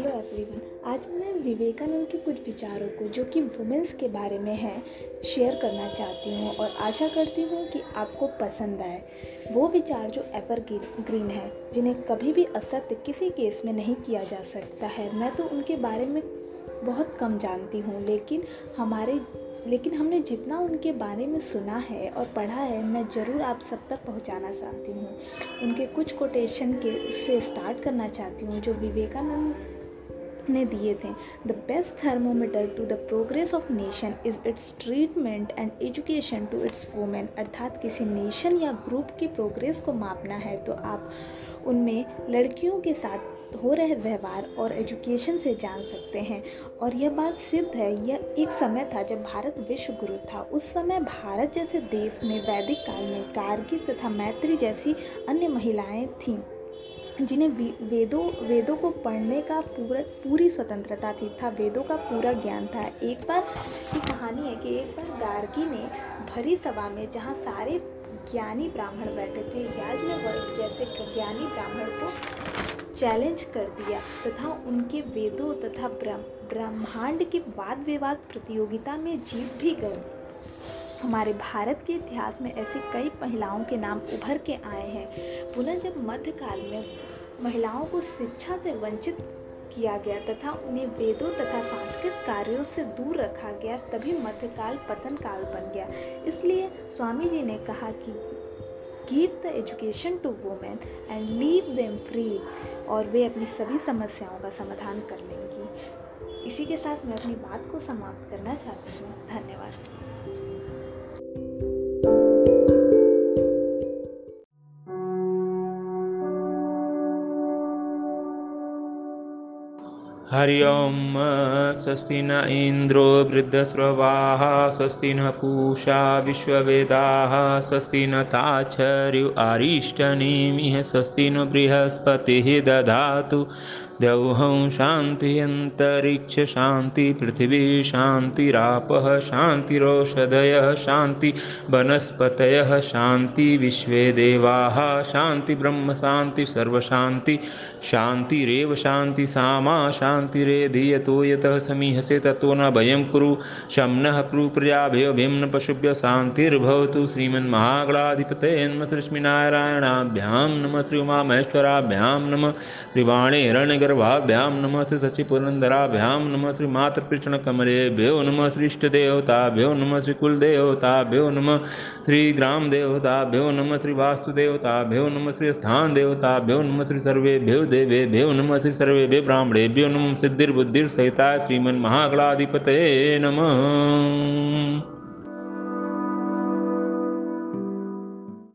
Hello everyone आज मैं विवेकानंद के कुछ विचारों को, जो कि वुमेंस के बारे में है शेयर करना चाहती हूँ और आशा करती हूँ कि आपको पसंद आए। वो विचार जो एवर ग्रीन है, जिन्हें कभी भी असत्य किसी केस में नहीं किया जा सकता है। मैं तो उनके बारे में बहुत कम जानती हूँ, लेकिन हमारे, लेकिन हमने जितना उनके बारे में सुना है और पढ़ा है, मैं ज़रूर आप सब तक पहुंचाना चाहती हूँ। उनके कुछ कोटेशन के से स्टार्ट करना चाहती हूँ, जो विवेकानंद ने दिए थे। The best thermometer to the progress of nation is its treatment and education to its women अर्थात किसी नेशन या ग्रुप की प्रोग्रेस को मापना है तो आप उनमें लड़कियों के साथ हो रहे व्यवहार और एजुकेशन से जान सकते हैं। और यह बात सिद्ध है, यह एक समय था जब भारत विश्व गुरु था। उस समय भारत जैसे देश में वैदिक काल में कारगिल तथा मैत्री जैसी अन्य महिलाएँ थीं। जिन्हें वेदों वेदों को पढ़ने का पूरा, पूरी स्वतंत्रता थी, था, वेदों का पूरा ज्ञान था। एक बार की कहानी है कि एक बार गार्गी ने भरी सभा में, जहाँ सारे ज्ञानी ब्राह्मण बैठे थे, याज्ञवल्क जैसे ज्ञानी ब्राह्मण को चैलेंज कर दिया तथा उनके वेदों तथा ब्रह्मांड के वाद विवाद प्रतियोगिता में जीत भी गए हमारे भारत के इतिहास में ऐसी कई महिलाओं के नाम उभर के आए हैं। पुनः जब मध्यकाल में महिलाओं को शिक्षा से वंचित किया गया तथा उन्हें वेदों तथा सांस्कृतिक कार्यों से दूर रखा गया, तभी मध्यकाल पतन काल बन गया। इसलिए स्वामी जी ने कहा कि give the education to women and leave them free और वे अपनी सभी समस्याओं का समाधान कर लेंगी। इसी के साथ मैं अपनी बात को समाप्त करना चाहती हूँ। धन्यवाद। हरि ओम स्वस्ति न इन्द्रो वृद्धस्रवाः स्वस्ति न पूषा विश्ववेदाः स्वस्ति न ताच्छर्यु अरिष्टनेमिः स्वस्ति न बृहस्पतिः दधातु द्यौहं शान्ति अन्तरिक्ष शान्ति पृथिवी शान्तिरापः शान्तिरोषधयः शान्ति, वनस्पतयः शान्ति, विश्वे देवाः शान्ति, ब्रह्म शान्ति, सर्वशान्ति, शान्तिरेव शान्ति, सामा शान्तिरेधीयतो यतः समीहसे तत्त्वो न भयं कुरु, शम्नः कुरु, प्रजाभ्यो भिन्न पशुभ्य शान्तिर्भवतु, श्रीमन्महागणाधिपतये नमः श्रीलक्ष्मीनारायणाभ्यां नमः श्री उमामहेश्वराभ्यां नमः श्रीवाणेरण्यगर गर्भाभ्यां नम श्री सचिपुरंदराभ्यां नम श्री मातृकृष्णकमलेभ्यो नमः श्री भ्यो नम श्री कुलदेवताभ्यो नमः श्री ग्राम देवता भ्यो नम श्री वास्तुदेवताभ्यो नम श्री स्थान देवता भ्यो नम श्री सर्वेभ्यो देवेभ्यो नम श्री सर्वेभ्यो ब्राह्मणेभ्यो नमः सिद्धिर्बुद्धिर्सहिता श्रीमन्महागणाधिपतये नमः।